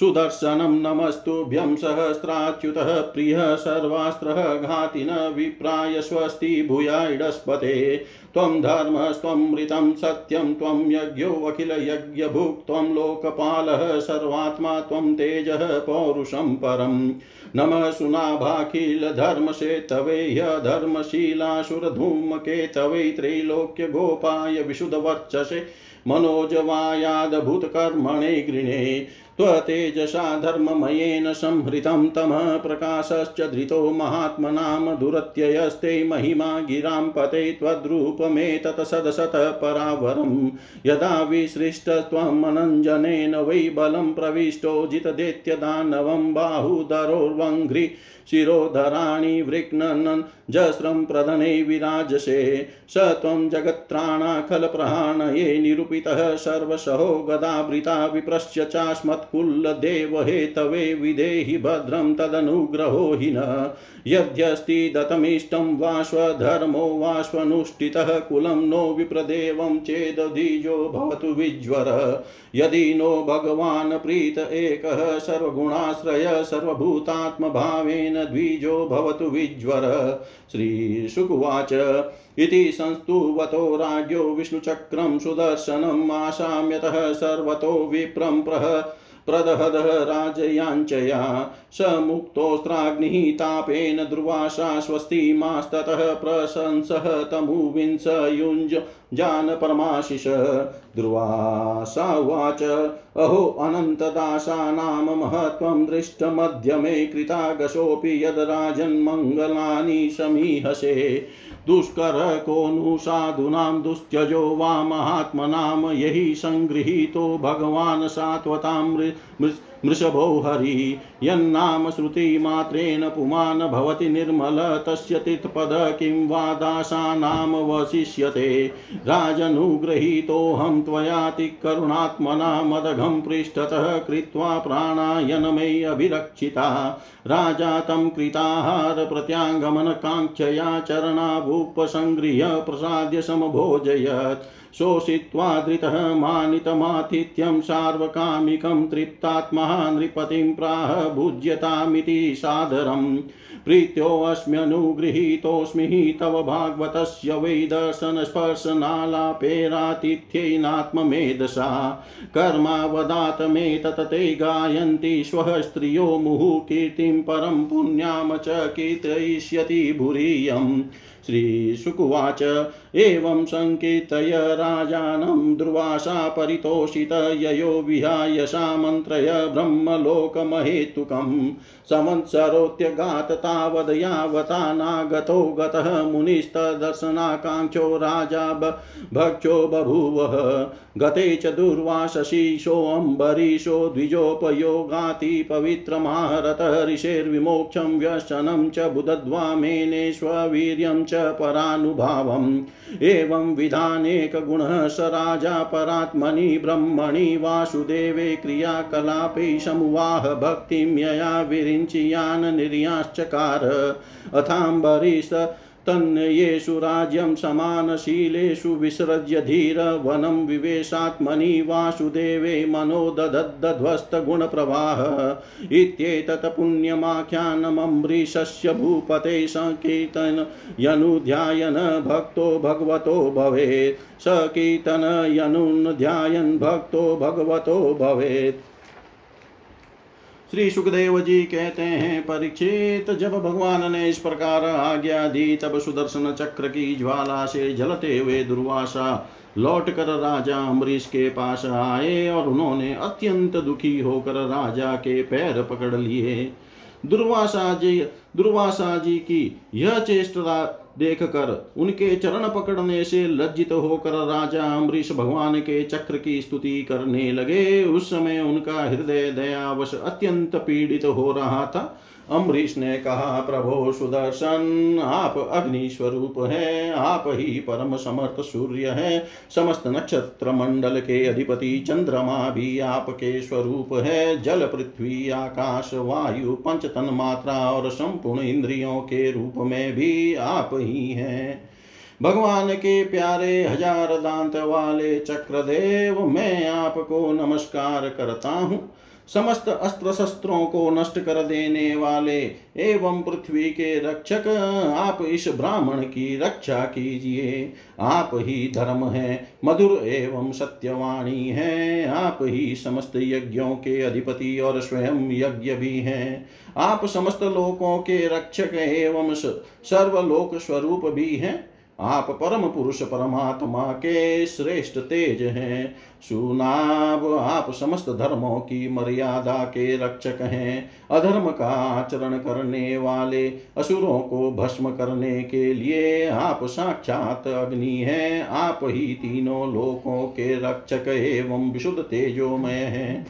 सुदर्शनं नमस्तुभ्यं सहस्राच्युतः, प्रियः सर्वास्त्रः घातिन विप्राय स्वस्ति भूयाइडस्पते त्वं धर्मस्त्वमृतं सत्यं त्वं यज्ञोऽखिलयज्ञभुक् त्वं लोकपालः सर्वात्मा त्वं तेजः पौरुषं परम् नमः सुनाभाखिलधर्मसेतवे ह्यधर्मशीलासुरधूमकेतवै त्रैलोक्यगोपाय विशुद्धवर्चसे मनोजवायादभूतकर्मणे गृणे। त्वतेजसा धर्ममयेन संहृतं तमः प्रकाशश्च धृतो महात्मनां दुरत्ययस्ते महिमा गिरां पते त्वद्रूपमेतत् सदसतः परावरम् यदा विसृष्टत्वमनञ्जनेन वै बलं प्रविष्टो जितदेत्यदानवं बाहुदरोर्वङ्घ्रि शिरोधराणि वृक्नन् जस्रं प्रधने विराजसे। स त्वं जगत्त्राणाखलप्रहाणये निरूपितः सर्वसहो गदावृता विप्रश्य चास्मत्कुलदेवहेतवे विदेहि भद्रं तदनुग्रहो हि न यद्यस्ति दत्तमिष्टं वा स्वधर्मो वा कुलं नो विप्रदेवं चेदधीजो भवतु विज्वर। यदि नो भगवान् प्रीत एकः सर्वगुणाश्रय सर्वभूतात्मभावेन द्विजो भवतु विज्वर। श्रीशुकुवाच। इति संस्तुवतो राज्ञो विष्णुचक्रं सुदर्शनम् आशाम्यतः सर्वतो विप्रं प्रह प्रदहदः राजयाञ्चया स मुक्तोऽस्त्राग्निः तापेन ध्रुवाशा स्वस्तिमास्ततः प्रशंसः तमुविंस युञ्ज जान परमाशिष ध्रुवासा उवाच, अहो अनन्तदासानां महत्त्वं दृष्टमध्य मे कृतागशोऽपि यद् राजन्मङ्गलानि समीहसे। दुष्कर को नु साधूनां दुस्त्यजो वा महात्मनां यही सङ्गृहीतो भगवान् सात्वतां मृषभो हरि, यन्नाम श्रुतिमात्रेण पुमान् भवति निर्मल, तस्य तीर्थपद किं वा दासानां वशिष्यते राजनुगृहीतोऽहं त्वयाति करुणात्मना मदघं पृष्ठतः कृत्वा प्राणायनमे अभिरक्षिता। राजा तं कृताहार प्रत्यागमनकाङ्क्षया चरणाभूपसङ्गृह्य प्रसाद्य समभोजयत्। शोषित्वा धृतः मानितमातिथ्यं सार्वकामिकं तृप्तात्मा नृपतिं प्राह भुज्यतामिति सादरम् प्रीत्योऽस्म्यनुगृहीतोऽस्मि तव भागवतस्य वै दर्शनस्पर्शनालापेरातिथ्येनात्ममेधसा कर्मावदात मे तत ते गायन्ति श्वः स्त्रियो मुहुः कीर्तिं परं पुण्यां च कीर्तयिष्यति भूरियम्। श्रीशुकुवाच एवं सङ्कीर्तय राजानं दुर्वासा परितोषित। ययो विहाय सामन्त्रय ब्रह्मलोकमहेतुकम्। संवत्सरोत्यगात् तावद् गतः मुनिस्तदर्शनाकाङ्क्षो राजा भक्षो बभूवः। गते च दुर्वासशीशोऽम्बरीशो द्विजोपयोगाति पवित्रमाहरतः ऋषेर्विमोक्षं व्यसनं च बुदध्वा मेनेष्ववीर्यं च परानुभावम्। एवं विधानेकगुणः स राजा परात्मनि ब्रह्मणि वासुदेवे क्रियाकलापे समुवाह भक्तिं यया विरिञ्चियान् निर्याश्चकार अथाम्बरीश तन्येषु राज्यं समानशीलेषु विसृज्य धीर वनं विवेशात्मनि वासुदेवे मनो दधध्वस्तगुणप्रवाह इत्येतत् पुण्यमाख्यानमम्बरीशस्य भूपते सकीर्तन यनुध्यायन भक्तो भगवतो भवेत्। सकीर्तन यनुध्यायन् भक्तो भगवतो भवेत्। श्री सुखदेव जी कहते हैं, परीक्षित, जब भगवान ने इस प्रकार आज्ञा दी, तब सुदर्शन चक्र की ज्वाला से जलते हुए दुर्वासा लौट कर राजा अम्बरीश के पास आए और उन्होंने अत्यंत दुखी होकर राजा के पैर पकड़ लिए। दुर्वासा जी दुर्वासा जी की यह चेष्टा देख कर उनके चरण पकड़ने से लज्जित होकर राजा अम्बरीश भगवान के चक्र की स्तुति करने लगे। उस समय उनका हृदय दयावश अत्यंत पीड़ित हो रहा था। अम्बरीश ने कहा, प्रभो, सुदर्शन, आप अग्नि स्वरूप है, आप ही परम समर्थ सूर्य है। समस्त नक्षत्र मंडल के अधिपति चंद्रमा भी आपके स्वरूप है। जल, पृथ्वी, आकाश, वायु, पंच तन मात्रा और संपूर्ण इंद्रियों के रूप में भी आप ही हैं। भगवान के प्यारे हज़ार दांत वाले चक्रदेव, मैं आपको नमस्कार करता हूँ। समस्त अस्त्र शस्त्रों को नष्ट कर देने वाले एवं पृथ्वी के रक्षक, आप इस ब्राह्मण की रक्षा कीजिए। आप ही धर्म है, मधुर एवं सत्यवाणी है। आप ही समस्त यज्ञों के अधिपति और स्वयं यज्ञ भी हैं। आप समस्त लोकों के रक्षक एवं सर्वलोक स्वरूप भी हैं। आप परम पुरुष परमात्मा के श्रेष्ठ तेज हैं। सुनाब, आप समस्त धर्मों की मर्यादा के रक्षक हैं। अधर्म का आचरण करने वाले असुरों को भस्म करने के लिए आप साक्षात अग्नि हैं। आप ही तीनों लोकों के रक्षक एवं विशुद्ध तेजोमय हैं।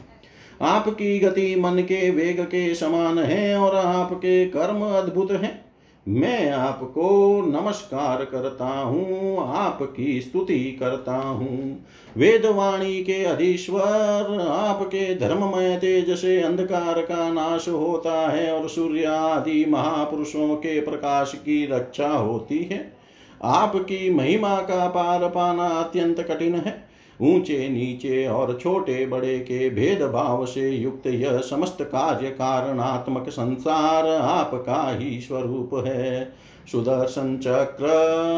आपकी गति मन के वेग के समान है और आपके कर्म अद्भुत हैं। मैं आपको नमस्कार करता हूँ, आपकी स्तुति करता हूँ। वेदवाणी के अधीश्वर, आपके धर्ममय तेज से अंधकार का नाश होता है और सूर्य आदि महापुरुषों के प्रकाश की रक्षा होती है। आपकी महिमा का पार पाना अत्यंत कठिन है। ऊँचे, नीचे और छोटे बड़े के भेदभाव से युक्त यह समस्त कार्य कारणात्मक संसार आपका ही स्वरूप है। सुदर्शन चक्र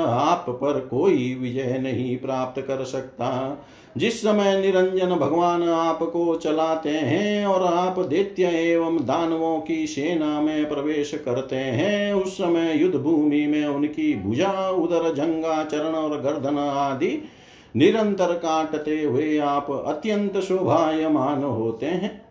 आप पर कोई विजय नहीं प्राप्त कर सकता। जिस समय निरंजन भगवान आपको चलाते हैं और आप दैत्य एवं दानवों की सेना में प्रवेश करते हैं, उस समय युद्ध भूमि में उनकी भुजा, उदर जंगा चरण और गर्दन आदि निरंतर काटते हुए आप अत्यंत शोभायमान होते हैं।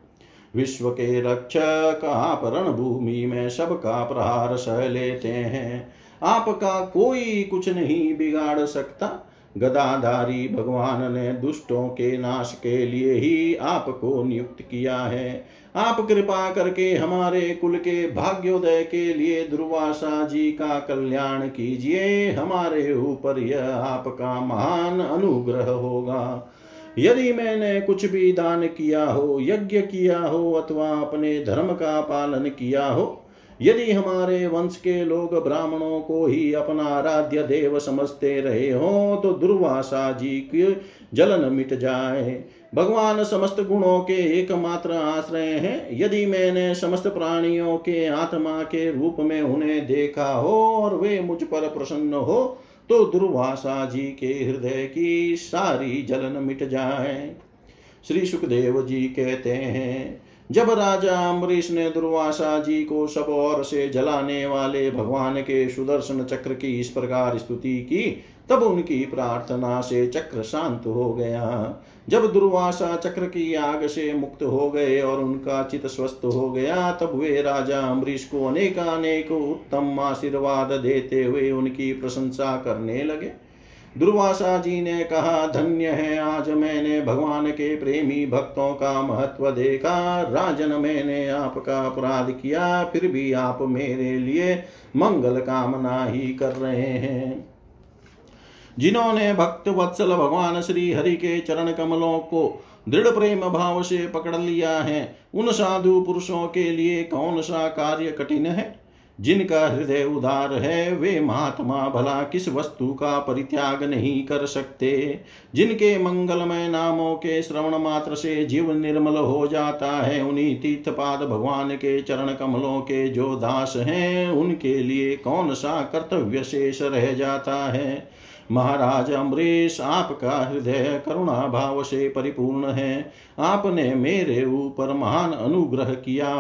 विश्व के रक्षक आप रणभूमि में सबका प्रहार सह लेते हैं। आपका कोई कुछ नहीं बिगाड़ सकता। गदाधारी भगवान ने दुष्टों के नाश के लिए ही आपको नियुक्त किया है। आप कृपा करके हमारे कुल के भाग्योदय के लिए दुर्वासा जी का कल्याण कीजिए। हमारे ऊपर यह आपका महान अनुग्रह होगा। यदि मैंने कुछ भी दान किया हो, यज्ञ किया हो, अथवा अपने धर्म का पालन किया हो यदि हमारे वंश के लोग ब्राह्मणों को ही अपना आराध्य देव समझते रहे हो तो दुर्वासा जी की जलन मिट जाए। भगवान समस्त गुणों के एकमात्र आश्रय हैं। यदि मैंने समस्त प्राणियों के आत्मा के रूप में उन्हें देखा हो और वे मुझ पर प्रसन्न हो तो दुर्वासा जी के हृदय की सारी जलन मिट जाए। श्री सुखदेव जी कहते हैं जब राजा अम्बरीश ने दुर्वासा जी को सब ओर से जलाने वाले भगवान के सुदर्शन चक्र की इस प्रकार स्तुति की, तब उनकी प्रार्थना से चक्र शांत हो गया। जब दुर्वासा चक्र की आग से मुक्त हो गए और उनका चित स्वस्थ हो गया, तब वे राजा अम्बरीश को अनेकानेक उत्तम आशीर्वाद देते हुए उनकी प्रशंसा करने लगे। दुर्वासा जी ने कहा, धन्य है, आज मैंने भगवान के प्रेमी भक्तों का महत्व देखा। राजन मैंने आपका अपराध किया, फिर भी आप मेरे लिए मंगल कामना ही कर रहे हैं। जिन्होंने भक्त वत्सल भगवान श्री हरि के चरण कमलों को दृढ़ प्रेम भाव से पकड़ लिया है, उन साधु पुरुषों के लिए कौन सा कार्य कठिन है? जिनका हृदय उदार है, वे महात्मा भला किस वस्तु का परित्याग नहीं कर सकते? जिनके मंगलमय नामों के श्रवण मात्र से जीव निर्मल हो जाता है, उन्हीं तीर्थपाद भगवान के चरण कमलों के जो दास हैं, उनके लिए कौन सा कर्तव्य शेष रह जाता है? महाराज अम्बरीश आपका हृदय करुणा भाव से परिपूर्ण है। आपने मेरे ऊपर महान अनुग्रह किया।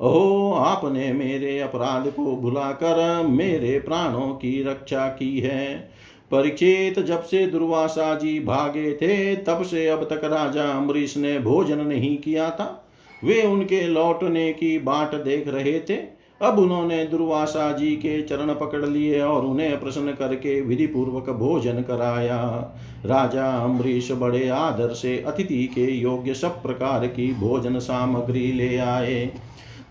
ओहो आपने मेरे अपराध को भुलाकर मेरे प्राणों की रक्षा की है। परीक्षित, जब से दुर्वासा जी भागे थे, तब से अब तक राजा अम्बरीश ने भोजन नहीं किया था। वे उनके लौटने की बाट देख रहे थे। अब उन्होंने दुर्वासा जी के चरण पकड़ लिए और उन्हें प्रसन्न करके विधि पूर्वक भोजन कराया। राजा अम्बरीश बड़े आदर से अतिथि के योग्य सब प्रकार की भोजन सामग्री ले आए।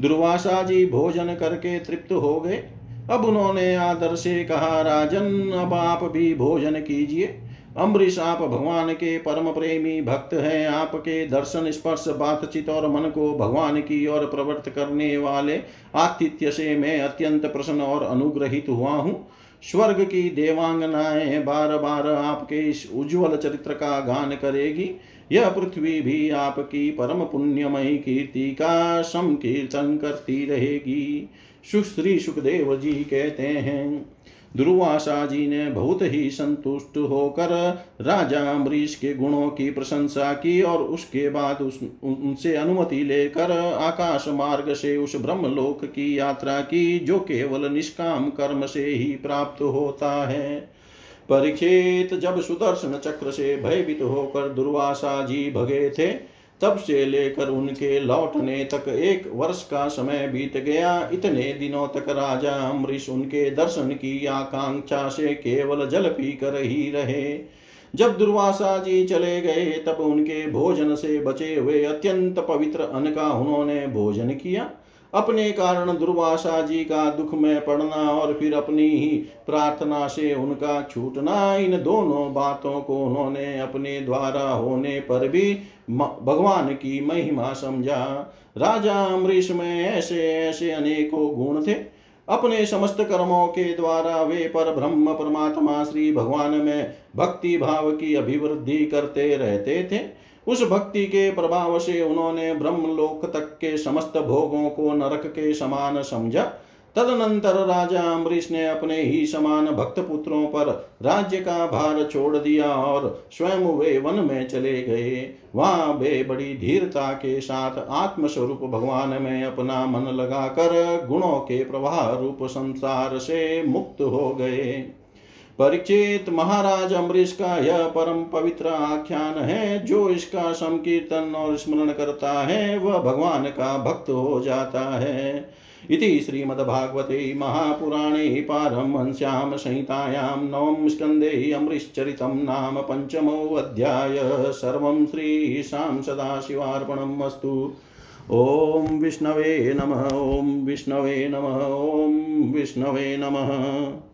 दुर्वासा जी भोजन करके तृप्त हो गए। अब उन्होंने आदर से कहा, राजन, अब आप भी भोजन कीजिए। अम्बरीश आप भगवान के परम प्रेमी भक्त हैं। आपके दर्शन, स्पर्श, बातचीत और मन को भगवान की ओर प्रवृत्त करने वाले आतिथ्य से मैं अत्यंत प्रसन्न और अनुग्रहित हुआ हूँ। स्वर्ग की देवांगनाएँ बार बार आपके इस उज्जवल चरित्र का गान करेगी। यह पृथ्वी भी आपकी परम पुण्यमयी कीर्ति का संकीर्तन करती रहेगी। सुश्री सुखदेव जी कहते हैं, दुर्वासा जी ने बहुत ही संतुष्ट होकर राजा अम्बरीश के गुणों की प्रशंसा की और उसके बाद उस, उनसे अनुमति लेकर आकाश मार्ग से उस ब्रह्मलोक की यात्रा की, जो केवल निष्काम कर्म से ही प्राप्त होता है। परीक्षित जब सुदर्शन चक्र से भयभीत होकर दुर्वासा जी भगे थे, तब से लेकर उनके लौटने तक एक वर्ष का समय बीत गया। इतने दिनों तक राजा अम्बरीश उनके दर्शन की आकांक्षा से केवल जल पी कर ही रहे। जब दुर्वासा जी चले गए, तब उनके भोजन से बचे हुए अत्यंत पवित्र अन्न का उन्होंने भोजन किया। अपने कारण दुर्वासा जी का दुख में पड़ना और फिर अपनी ही प्रार्थना से उनका छूटना, इन दोनों बातों को उन्होंने अपने द्वारा होने पर भी भगवान की महिमा समझा। राजा अमरीश में ऐसे ऐसे अनेकों गुण थे। अपने समस्त कर्मों के द्वारा वे पर ब्रह्म परमात्मा श्री भगवान में भक्ति भाव की अभिवृद्धि करते रहते थे। उस भक्ति के प्रभाव से उन्होंने ब्रह्मलोक तक के समस्त भोगों को नरक के समान समझा। तदनंतर राजा अम्बरीश ने अपने ही समान भक्त पुत्रों पर राज्य का भार छोड़ दिया और स्वयं वे वन में चले गए। वहाँ वे बड़ी धीरता के साथ आत्मस्वरूप भगवान में अपना मन लगाकर गुणों के प्रवाह रूप संसार से मुक्त हो गए। परीक्षित महाराज अम्बरीश का यह परम पवित्र आख्यान है, जो इसका संकीर्तन और स्मरण करता है, वह भगवान का भक्त हो जाता है। इति श्रीमद्भागवते महापुराणे पारमहंस्यां संहितायां नवम स्कन्धे अमृश्चरितं नाम पञ्चमोऽध्याय। सर्वं श्रीशां सदाशिवार्पणम् अस्तु। ॐ विष्णवे नमः, ॐ विष्णवे नमः, ॐ विष्णवे नमः।